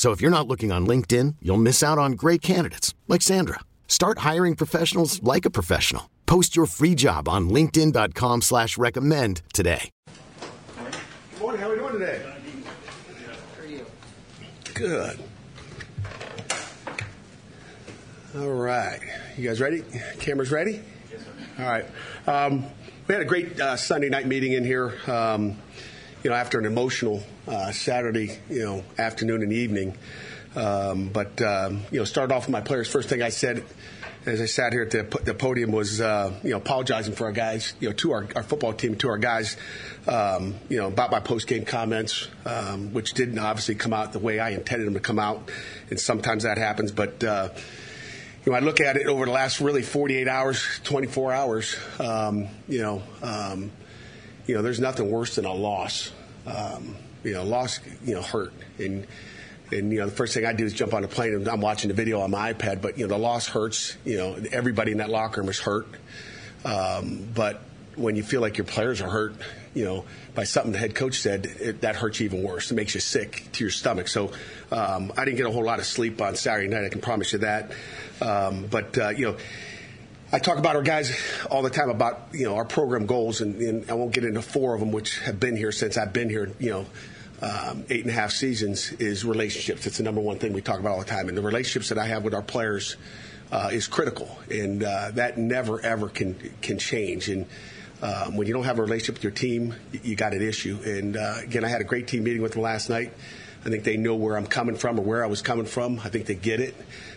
So if you're not looking on LinkedIn, you'll miss out on great candidates like Sandra. Start hiring professionals like a professional. Post your free job on LinkedIn.com slash recommend today. Good morning, how are we doing today? How are you? Good. All right. You guys ready? Cameras ready? Yes, sir. All right. Um, we had a great uh, Sunday night meeting in here. Um, you know, after an emotional uh, Saturday, you know, afternoon and evening. Um, but um, you know, started off with my players. First thing I said as I sat here at the, the podium was, uh, you know, apologizing for our guys, you know, to our, our football team, to our guys, um, you know, about my post game comments, um, which didn't obviously come out the way I intended them to come out, and sometimes that happens. But uh, you know, I look at it over the last really 48 hours, 24 hours. Um, you know, um, you know, there's nothing worse than a loss. Um, you know, loss, you know, hurt. And, and, you know, the first thing I do is jump on a plane and I'm watching the video on my iPad, but, you know, the loss hurts. You know, everybody in that locker room is hurt. Um, but when you feel like your players are hurt, you know, by something the head coach said, it, that hurts you even worse. It makes you sick to your stomach. So um, I didn't get a whole lot of sleep on Saturday night. I can promise you that. Um, but uh, you know, I talk about our guys all the time about you know our program goals, and, and, I won't get into four of them, which have been here since I've been here. You know. Um, eight and a half seasons is relationships. It's the number one thing we talk about all the time, and the relationships that I have with our players uh, is critical, and uh, that never ever can can change. And um, when you don't have a relationship with your team, you, got an issue. And uh, again, I had a great team meeting with them last night. I think they know where I'm coming from or where I was coming from. I think they get it.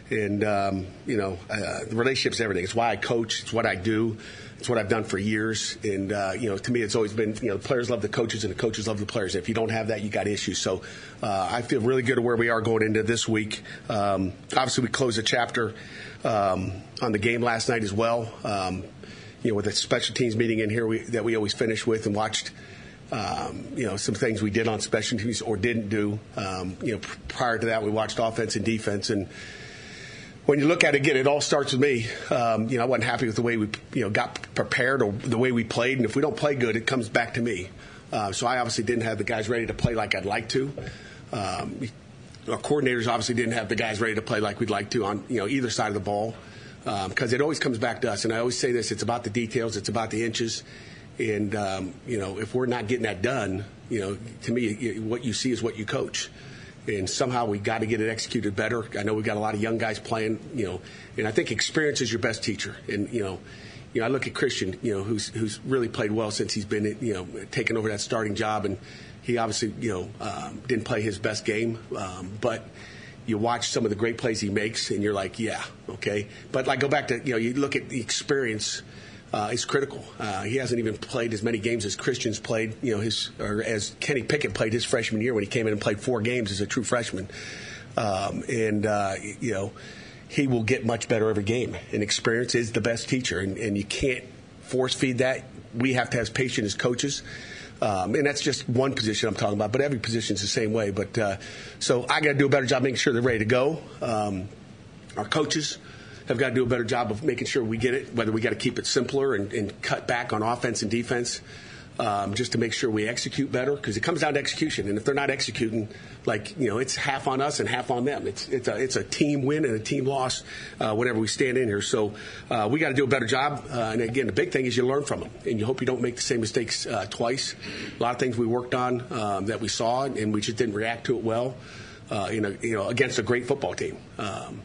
And, um, you know, uh, the relationship's everything. It's why I coach. It's what I do. It's what I've done for years. And, uh, you know, to me, it's always been, you know, the players love the coaches and the coaches love the players. If you don't have that, you got issues. So uh, I feel really good at where we are going into this week. Um, obviously, we closed a chapter um, on the game last night as well. Um, you know, with a special teams meeting in here we, that we always finish with and watched – um, you know, some things we did on special teams or didn't do. Um, you know, prior to that, we watched offense and defense. And when you look at it again, it all starts with me. Um, you know, I wasn't happy with the way we, you know, got prepared or the way we played. And if we don't play good, it comes back to me. Uh, so I obviously didn't have the guys ready to play like I'd like to. Um, our coordinators obviously didn't have the guys ready to play like we'd like to on, you know, either side of the ball. Because um, it always comes back to us. And I always say this it's about the details, it's about the inches. And um, you know, if we're not getting that done, you know, to me, what you see is what you coach. And somehow we got to get it executed better. I know we've got a lot of young guys playing, you know, and I think experience is your best teacher. And you know, you know, I look at Christian, you know, who's who's really played well since he's been, you know, taken over that starting job, and he obviously, you know, um, didn't play his best game, um, but you watch some of the great plays he makes, and you're like, yeah, okay. But like, go back to, you know, you look at the experience uh, is critical. Uh, he hasn't even played as many games as Christian's played, you know, his or as Kenny Pickett played his freshman year when he came in and played four games as a true freshman. Um, and uh, you know, he will get much better every game. And experience is the best teacher, and, and you can't force feed that. We have to have patience as coaches. Um, and that's just one position I'm talking about, but every position is the same way. But uh, so I got to do a better job making sure they're ready to go. Um, our coaches, have got to do a better job of making sure we get it, whether we got to keep it simpler and, and cut back on offense and defense. Um, just to make sure we execute better because it comes down to execution. And if they're not executing, like you know, it's half on us and half on them. It's it's a it's a team win and a team loss uh, whenever we stand in here. So uh, we got to do a better job. Uh, and again, the big thing is you learn from them, and you hope you don't make the same mistakes uh, twice. A lot of things we worked on um, that we saw, and we just didn't react to it well. Uh, you know, you know, against a great football team. Um,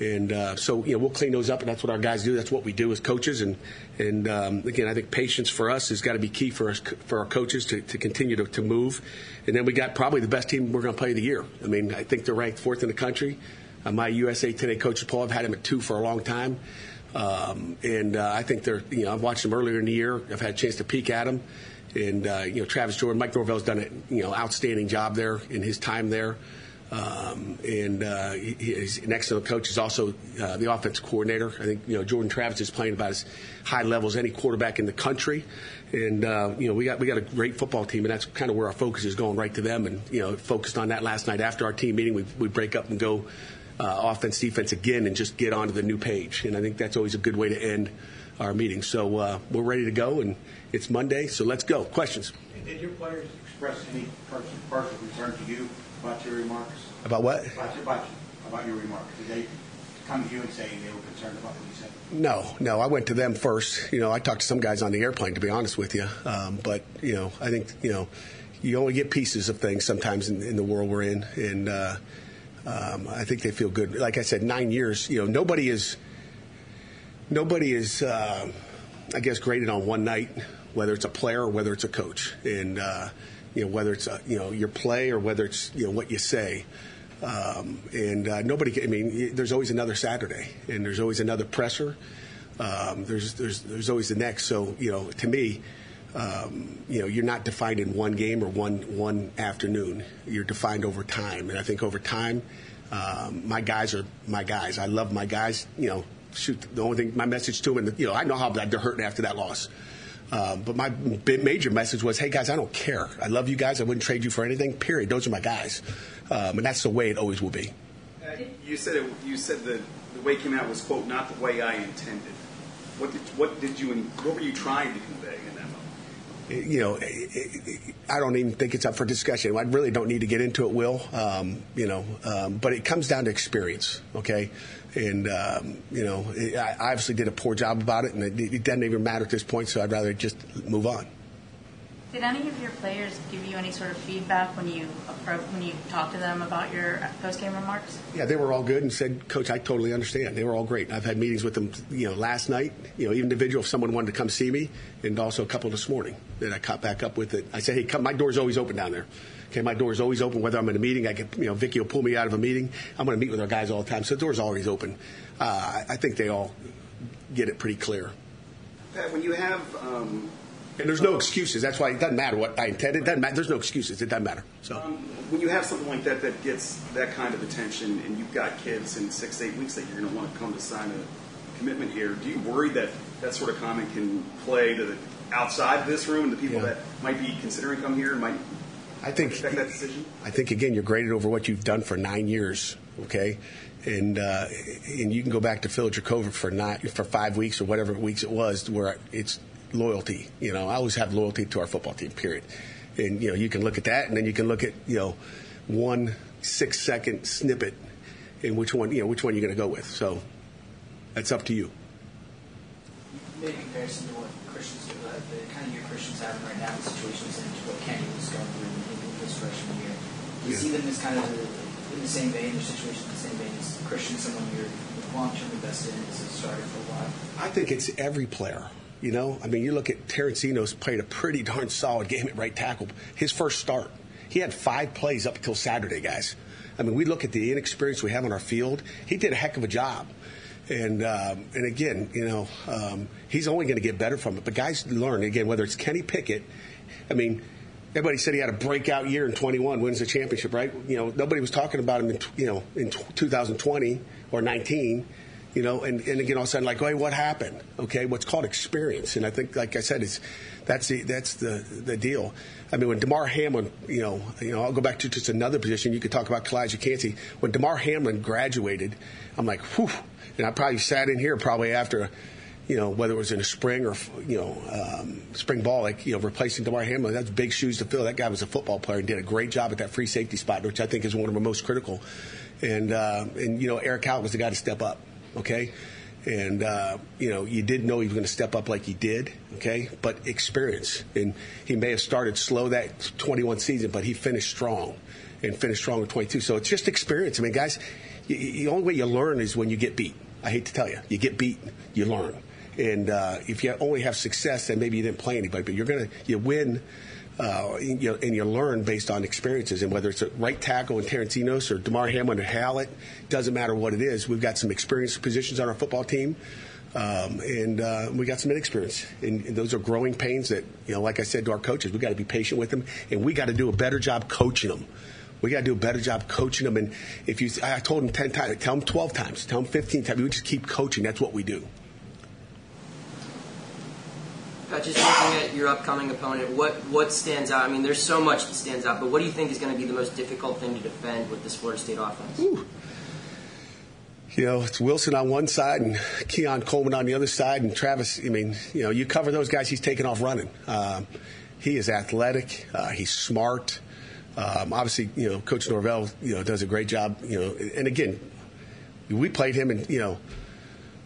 And uh, so, you know, we'll clean those up, and that's what our guys do. That's what we do as coaches. And and um, again, I think patience for us has got to be key for us for our coaches to, to continue to, to move. And then we got probably the best team we're going to play the year. I mean, I think they're ranked fourth in the country. Uh, my USA Today coach, Paul, I've had him at two for a long time. Um, and uh, I think they're, you know, I've watched them earlier in the year. I've had a chance to peek at them. And, uh, you know, Travis Jordan, Mike Norvell's done a, you know, outstanding job there in his time there. Um, and uh, he, he's an excellent coach. He's also uh, the offensive coordinator. I think you know Jordan Travis is playing about as high level as any quarterback in the country. And uh, you know we got we got a great football team, and that's kind of where our focus is going right to them. And you know focused on that last night after our team meeting. We we break up and go uh, offense defense again and just get onto the new page. And I think that's always a good way to end our meeting. So uh, we're ready to go, and it's Monday, so let's go. Questions? Did your players express any partial concern to you about your remarks? About what? About your, about, about your remarks. Did they come to you and say they were concerned about what you said? No, no. I went to them first. You know, I talked to some guys on the airplane, to be honest with you. Um, but you know, I think you know, you only get pieces of things sometimes in, in the world we're in, and uh, um, I think they feel good. Like I said, nine years. You know, nobody is nobody is, uh, I guess, graded on one night, whether it's a player or whether it's a coach, and uh, you know whether it's a, you know your play or whether it's you know what you say. Um, and uh, nobody, I mean, there's always another Saturday, and there's always another presser. Um, there's there's there's always the next. So you know, to me, um, you know, you're not defined in one game or one one afternoon. You're defined over time, and I think over time, um, my guys are my guys. I love my guys. You know, shoot. The only thing, my message to them, and you know, I know how they're hurting after that loss. Um, but my major message was, hey guys, I don't care. I love you guys. I wouldn't trade you for anything. Period. Those are my guys, um, and that's the way it always will be. Uh, you said it, you said the the way it came out was quote not the way I intended. What did what did you what were you trying to moment? You know, I don't even think it's up for discussion. I really don't need to get into it, Will. Um, you know, um, but it comes down to experience. Okay, and um, you know, I obviously did a poor job about it, and it, it doesn't even matter at this point. So I'd rather just move on. Did any of your players give you any sort of feedback when you when you talked to them about your post game remarks? Yeah, they were all good and said, "Coach, I totally understand." They were all great. I've had meetings with them, you know, last night. You know, individual if someone wanted to come see me, and also a couple this morning that I caught back up with it. I said, "Hey, come, my door's always open down there." Okay, my door is always open. Whether I'm in a meeting, I get you know Vicky will pull me out of a meeting. I'm going to meet with our guys all the time, so the door's always open. Uh, I think they all get it pretty clear. Pat, when you have um, and there's no excuses. That's why it doesn't matter what I intended. It doesn't matter. There's no excuses. It doesn't matter. So um, when you have something like that that gets that kind of attention, and you've got kids in six eight weeks that you're going to want to come to sign a commitment here, do you worry that that sort of comment can play to the outside of this room and the people yeah. that might be considering come here and might I think affect that decision? I think again, you're graded over what you've done for nine years. Okay, and uh, and you can go back to Phil Jurkovec for not for five weeks or whatever weeks it was, where it's loyalty. You know, I always have loyalty to our football team. Period. And you know, you can look at that, and then you can look at you know one six second snippet, and which one you know which one you're going to go with. So that's up to you. Maybe comparison to what Christians, do, uh, the kind of year Christians having right now, the situations in what Kenny was going through in his freshman year. Do You yeah. see them as kind of in the same vein, their situation in the same vein as Christian, someone you're long-term invested in as a starter for a while. I think it's every player. You know, I mean, you look at Terrence Enos played a pretty darn solid game at right tackle. His first start, he had five plays up until Saturday, guys. I mean, we look at the inexperience we have on our field. He did a heck of a job. And um, and again, you know, um, he's only going to get better from it. But guys learn again, whether it's Kenny Pickett. I mean, everybody said he had a breakout year in 21, wins the championship, right? You know, nobody was talking about him in you know in 2020 or 19 you know, and, and again, all of a sudden, like, hey, what happened? Okay, what's called experience, and I think, like I said, it's that's the that's the the deal. I mean, when Damar Hamlin, you know, you know, I'll go back to just another position. You could talk about Calijah Kancey. When Damar Hamlin graduated, I'm like, whew, and I probably sat in here probably after. You know, whether it was in the spring or you know, um, spring ball, like you know, replacing Damar Hamlin, that's big shoes to fill. That guy was a football player and did a great job at that free safety spot, which I think is one of the most critical. And uh, and you know, Erick Hallett was the guy to step up okay? And, uh, you know, you didn't know he was going to step up like he did, okay? But experience. And he may have started slow that 21 season, but he finished strong and finished strong in 22. So it's just experience. I mean, guys, the only way you learn is when you get beat. I hate to tell you, you get beat, you learn. And uh, if you only have success, then maybe you didn't play anybody. But you're gonna you win. Uh, you know, and you learn based on experiences, and whether it's a right tackle in Terrence Enos or Damar Hamlin or Hallett, doesn't matter what it is. We've got some experienced positions on our football team, um, and uh, we got some inexperience. And, and, those are growing pains that, you know, like I said to our coaches, we got to be patient with them, and we got to do a better job coaching them. We got to do a better job coaching them. And if you, I told them 10 times, tell them 12 times, tell them 15 times. We just keep coaching. That's what we do. Just looking at your upcoming opponent, what what stands out? I mean, there's so much that stands out, but what do you think is going to be the most difficult thing to defend with this Florida State offense? Ooh. You know, it's Wilson on one side and Keon Coleman on the other side, and Travis. I mean, you know, you cover those guys, he's taking off running. Uh, he is athletic. Uh, he's smart. Um, obviously, you know, Coach Norvell, you know, does a great job. You know, and again, we played him, and you know,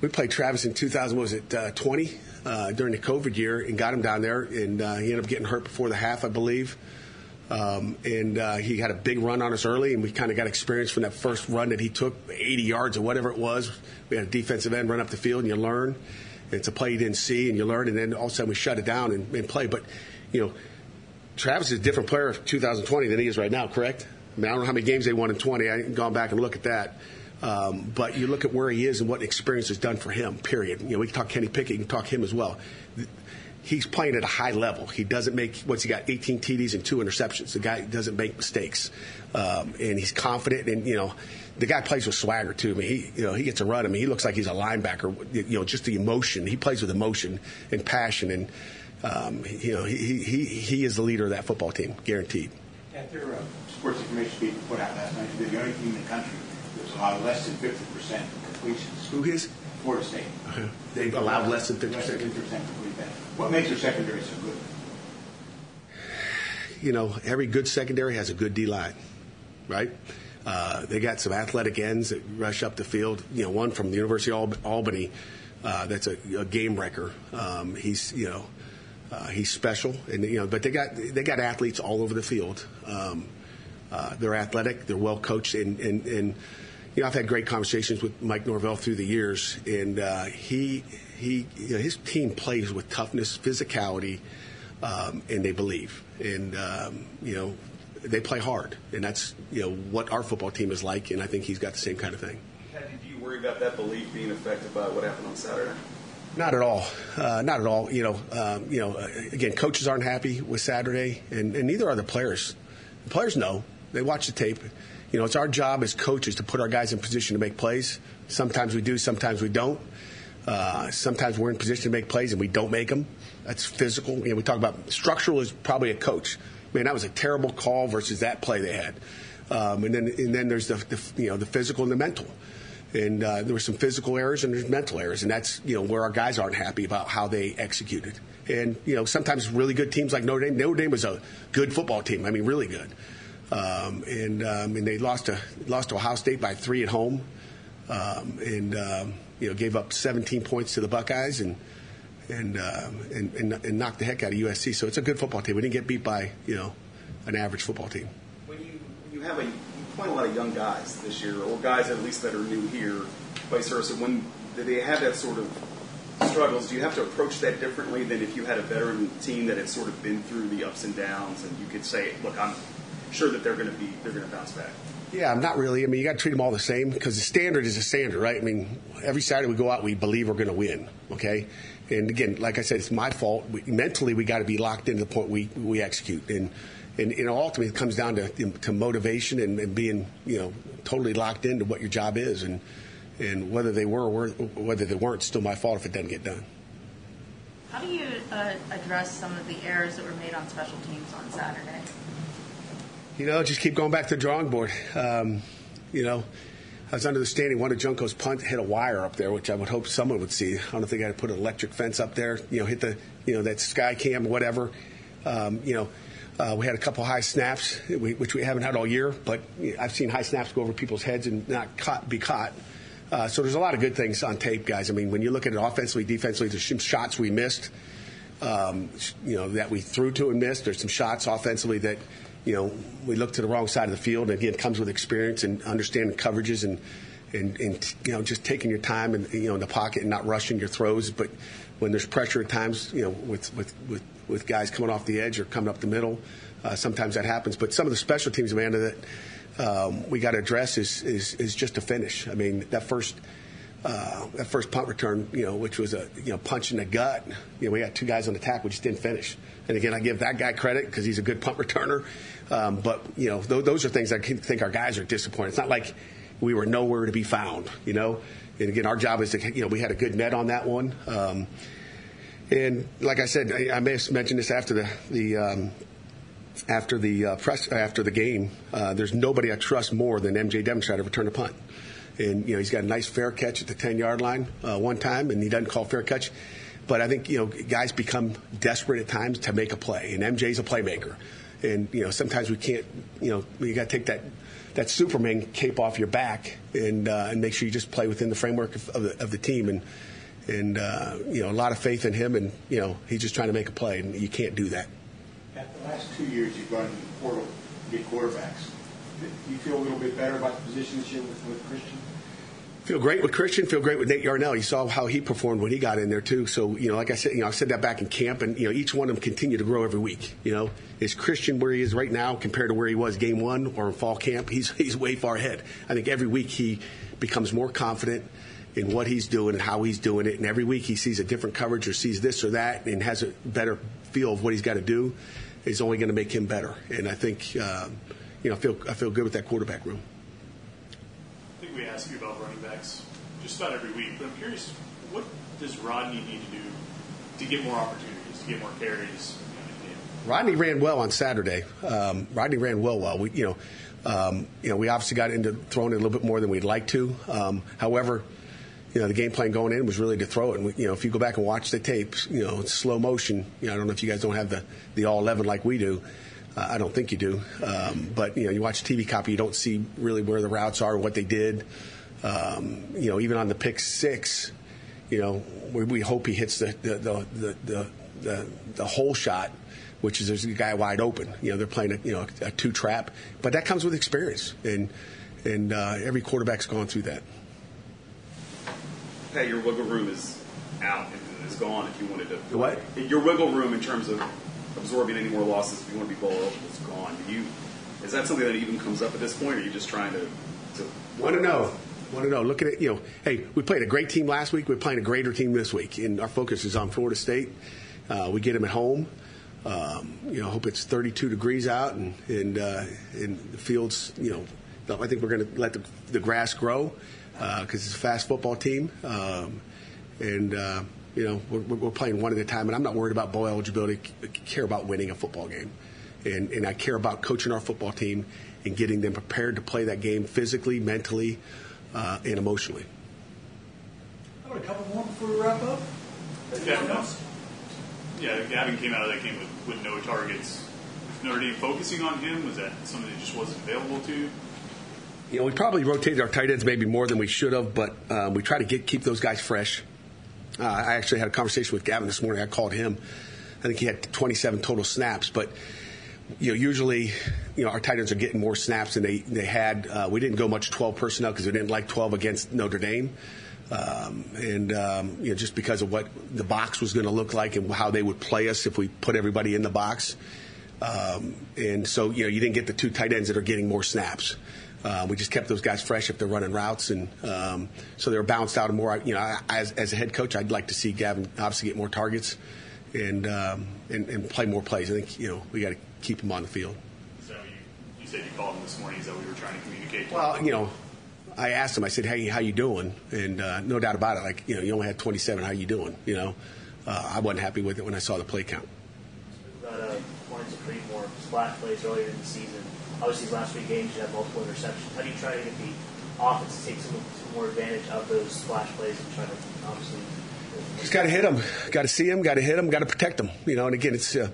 we played Travis in 2000. was it uh, 20? Uh, during the COVID year and got him down there, and uh, he ended up getting hurt before the half, I believe. Um, and uh, he had a big run on us early, and we kind of got experience from that first run that he took, 80 yards or whatever it was. We had a defensive end run up the field, and you learn. It's a play you didn't see, and you learn, and then all of a sudden we shut it down and, and play. But, you know, Travis is a different player of 2020 than he is right now, correct? I mean, I don't know how many games they won in 20. I haven't gone back and look at that. Um, but you look at where he is and what experience has done for him. Period. You know, we can talk Kenny Pickett, you can talk him as well. He's playing at a high level. He doesn't make what's he got 18 TDs and two interceptions. The guy doesn't make mistakes, um, and he's confident. And you know, the guy plays with swagger too. I mean, he you know he gets a run. I mean, he looks like he's a linebacker. You know, just the emotion. He plays with emotion and passion, and um, you know, he, he he is the leader of that football team, guaranteed. At uh, sports information people put out last night, the only team in the country allowed less than 50% completions. Who is? Florida State. Uh-huh. They've allowed less than 50%. Less than 50% complete that. What makes their secondary so good? You know, every good secondary has a good D line, right? Uh, they got some athletic ends that rush up the field. You know, one from the University of Albany uh, that's a, a, game wrecker. Um, he's, you know, uh, he's special, and you know, but they got they got athletes all over the field. Um, uh, they're athletic, they're well coached, and, and, and you know, I've had great conversations with Mike Norvell through the years, and uh, he he you know, his team plays with toughness, physicality, um, and they believe, and um, you know they play hard, and that's you know what our football team is like, and I think he's got the same kind of thing. Do you worry about that belief being affected by what happened on Saturday? Not at all. Uh, not at all. You know, um, you know. Again, coaches aren't happy with Saturday, and, and neither are the players. The players know. They watch the tape you know, it's our job as coaches to put our guys in position to make plays. Sometimes we do, sometimes we don't. Uh, sometimes we're in position to make plays and we don't make them. That's physical. You know, we talk about structural is probably a coach. Man, that was a terrible call versus that play they had. Um, and then and then there's the, the, you know the physical and the mental. And uh, there were some physical errors and there's mental errors, and that's you know where our guys aren't happy about how they executed. And you know sometimes really good teams like Notre Dame. Notre Dame was a good football team. I mean, really good. Um, and um, and they lost to lost to Ohio State by three at home, um, and um, you know gave up 17 points to the Buckeyes and and, um, and, and and knocked the heck out of USC. So it's a good football team. We didn't get beat by you know an average football team. When you you have a you point a lot of young guys this year, or guys at least that are new here, vice versa. When they have that sort of struggles, do you have to approach that differently than if you had a veteran team that had sort of been through the ups and downs, and you could say, "Look, I'm sure that they're going to be they're going to bounce back. Yeah, I'm not really. I mean, you got to treat them all the same because the standard is a standard, right? I mean, every Saturday we go out, we believe we're going to win. Okay, and again, like I said, it's my fault. We, mentally, we got to be locked into the point we we execute, and and you know, ultimately, it comes down to to motivation and, and being you know totally locked into what your job is, and and whether they were or whether they weren't, still my fault if it doesn't get done. How do you uh, address some of the errors that were made on special teams on Saturday? You know, just keep going back to the drawing board. Um, you know, I was under the standing one of Junko's punt hit a wire up there, which I would hope someone would see. I don't think I'd put an electric fence up there. You know, hit the you know that sky cam, whatever. Um, you know, uh, we had a couple high snaps, which we haven't had all year, but I've seen high snaps go over people's heads and not caught, be caught. Uh, so there's a lot of good things on tape, guys. I mean, when you look at it offensively, defensively, there's some shots we missed, um, you know, that we threw to and missed. There's some shots offensively that you know, we look to the wrong side of the field. And again, it comes with experience and understanding coverages and, and, and you know just taking your time and you know in the pocket and not rushing your throws. But when there's pressure at times, you know with with with, with guys coming off the edge or coming up the middle, uh, sometimes that happens. But some of the special teams, Amanda, that um, we got to address is, is is just a finish. I mean that first. Uh, that first punt return, you know, which was a you know punch in the gut. You know, we got two guys on tackle, we just didn't finish. And again, I give that guy credit because he's a good punt returner. Um, but you know, th- those are things I think our guys are disappointed. It's not like we were nowhere to be found, you know. And again, our job is to, you know, we had a good net on that one. Um, and like I said, I, I, may have mentioned this after the the um, after the uh, press after the game. Uh, there's nobody I trust more than MJ Devonshire to return a punt. And you know he's got a nice fair catch at the 10 yard line uh, one time, and he doesn't call fair catch. But I think you know guys become desperate at times to make a play, and MJ's a playmaker. And you know sometimes we can't. You know you got to take that that Superman cape off your back and uh, and make sure you just play within the framework of, of, the, of the team and and uh, you know a lot of faith in him and you know he's just trying to make a play and you can't do that. At the last two years you've gone to the portal to get quarterbacks. Do you feel a little bit better about the position this year with, with Christian? Feel great with Christian. Feel great with Nate Yarnell. You saw how he performed when he got in there too. So you know, like I said, you know, I said that back in camp, and you know, each one of them continue to grow every week. You know, is Christian where he is right now compared to where he was game one or in fall camp? He's he's way far ahead. I think every week he becomes more confident in what he's doing and how he's doing it, and every week he sees a different coverage or sees this or that and has a better feel of what he's got to do. Is only going to make him better. And I think, um, you know, I feel I feel good with that quarterback room I think we ask you about running backs just about every week, but I'm curious, what does Rodney need to do to get more opportunities, to get more carries? Rodney ran well on Saturday. Um, Rodney ran well. Well, we you know, um, you know, we obviously got into throwing it a little bit more than we'd like to. Um, however, you know, the game plan going in was really to throw it. And we, you know, if you go back and watch the tapes, you know, it's slow motion. You know, I don't know if you guys don't have the the all eleven like we do. Uh, I don't think you do. Um, but you know, you watch TV copy, you don't see really where the routes are, what they did. Um, you know, even on the pick six, you know, we, we hope he hits the the the the, the, the, the hole shot which is there's a guy wide open. You know, they're playing a you know a two trap, but that comes with experience, and and uh, every quarterback's gone through that. Hey, your wiggle room is out and is gone. If you wanted to, what? Your wiggle room in terms of absorbing any more losses if you want to be bowl eligible is gone. Do you is that something that even comes up at this point, or are you just trying to, to want to know? Want to know? Look at it. You know, hey, we played a great team last week. We're playing a greater team this week, and our focus is on Florida State. Uh, we get them at home. Um, you know, I hope it's 32 degrees out, and and uh, and the fields. You know, I think we're going to let the, the grass grow because uh, it's a fast football team, um, and uh, you know, we're, we're, playing one at a time, and I'm not worried about bowl eligibility. I care about winning a football game, and and I care about coaching our football team and getting them prepared to play that game physically, mentally, uh, and emotionally. How about a couple more before we wrap up? Yeah, yeah. Gavin came out of that game with, with no targets. Notre Dame focusing on him was that something that just wasn't available to? You know, we probably rotated our tight ends maybe more than we should have, but um, we try to get keep those guys fresh. Uh, I actually had a conversation with Gavin this morning. I called him. I think he had 27 total snaps, but you know, usually, you know, our tight ends are getting more snaps than they they had. Uh, we didn't go much 12 personnel because we didn't like 12 against Notre Dame, um, and um, you know, just because of what the box was going to look like and how they would play us if we put everybody in the box. Um, and so, you know, you didn't get the two tight ends that are getting more snaps. Uh, we just kept those guys fresh if they're running routes, and um, so they were bounced out more. You know, I, as, as a head coach, I'd like to see Gavin obviously get more targets and um, and, and, play more plays. I think you know we got to keep him on the field. So you, you said you called him this morning. Is that we were trying to communicate? Well, you know, I asked him. I said, "Hey, how you doing?" And uh, no doubt about it, like you know, you only had 27. How you doing? You know, uh, I wasn't happy with it when I saw the play count. About uh, wanting to create more splash plays earlier in the season obviously last three games you had multiple interceptions. How do you try to get the offense to take some, some more advantage of those splash plays and try to obviously? Just got to hit them. Got to see them. Got to hit them. Got to protect them. You know, and again, it's a,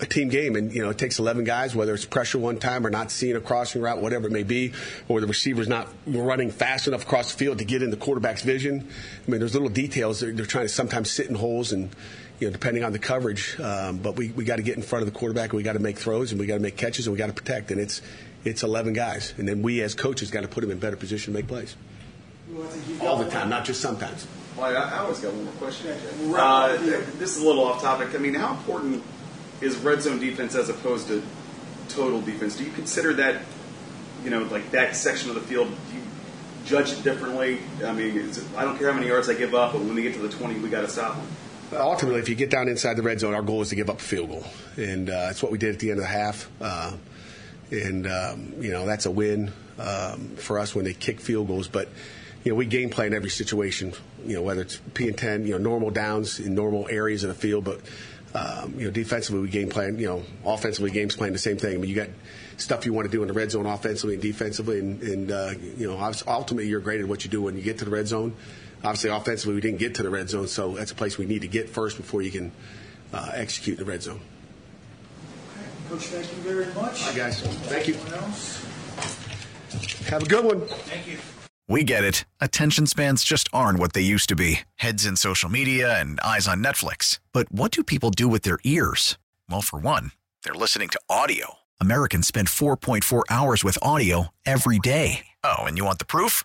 a team game, and you know it takes 11 guys, whether it's pressure one time or not seeing a crossing route, whatever it may be, or the receiver's not running fast enough across the field to get in the quarterback's vision. I mean, there's little details that they're trying to sometimes sit in holes and you know, depending on the coverage. Um, but we, we got to get in front of the quarterback and we got to make throws and we got to make catches and we got to protect. And it's it's 11 guys. And then we as coaches got to put them in better position to make plays. all the time, not just sometimes. Well, I, I always got one more question. Uh, this is a little off topic. I mean, how important is red zone defense as opposed to total defense? Do you consider that, you know, like that section of the field? Do you judge it differently? I mean, it's, I don't care how many yards I give up, but when we get to the twenty, we got to stop them. Ultimately, if you get down inside the red zone, our goal is to give up a field goal, and uh, that's what we did at the end of the half. Uh, and um, you know that's a win um, for us when they kick field goals. But you know we game plan every situation. You know whether it's P and ten, you know normal downs in normal areas of the field, but um, you know defensively we game plan. You know offensively games plan the same thing. I mean you got stuff you want to do in the red zone offensively and defensively, and, and uh, you know ultimately you're at what you do when you get to the red zone. Obviously, offensively, we didn't get to the red zone, so that's a place we need to get first before you can uh, execute the red zone. Coach, thank you very much. Hi, guys. Thank you. Else? Have a good one. Thank you. We get it. Attention spans just aren't what they used to be heads in social media and eyes on Netflix. But what do people do with their ears? Well, for one, they're listening to audio. Americans spend 4.4 hours with audio every day. Oh, and you want the proof?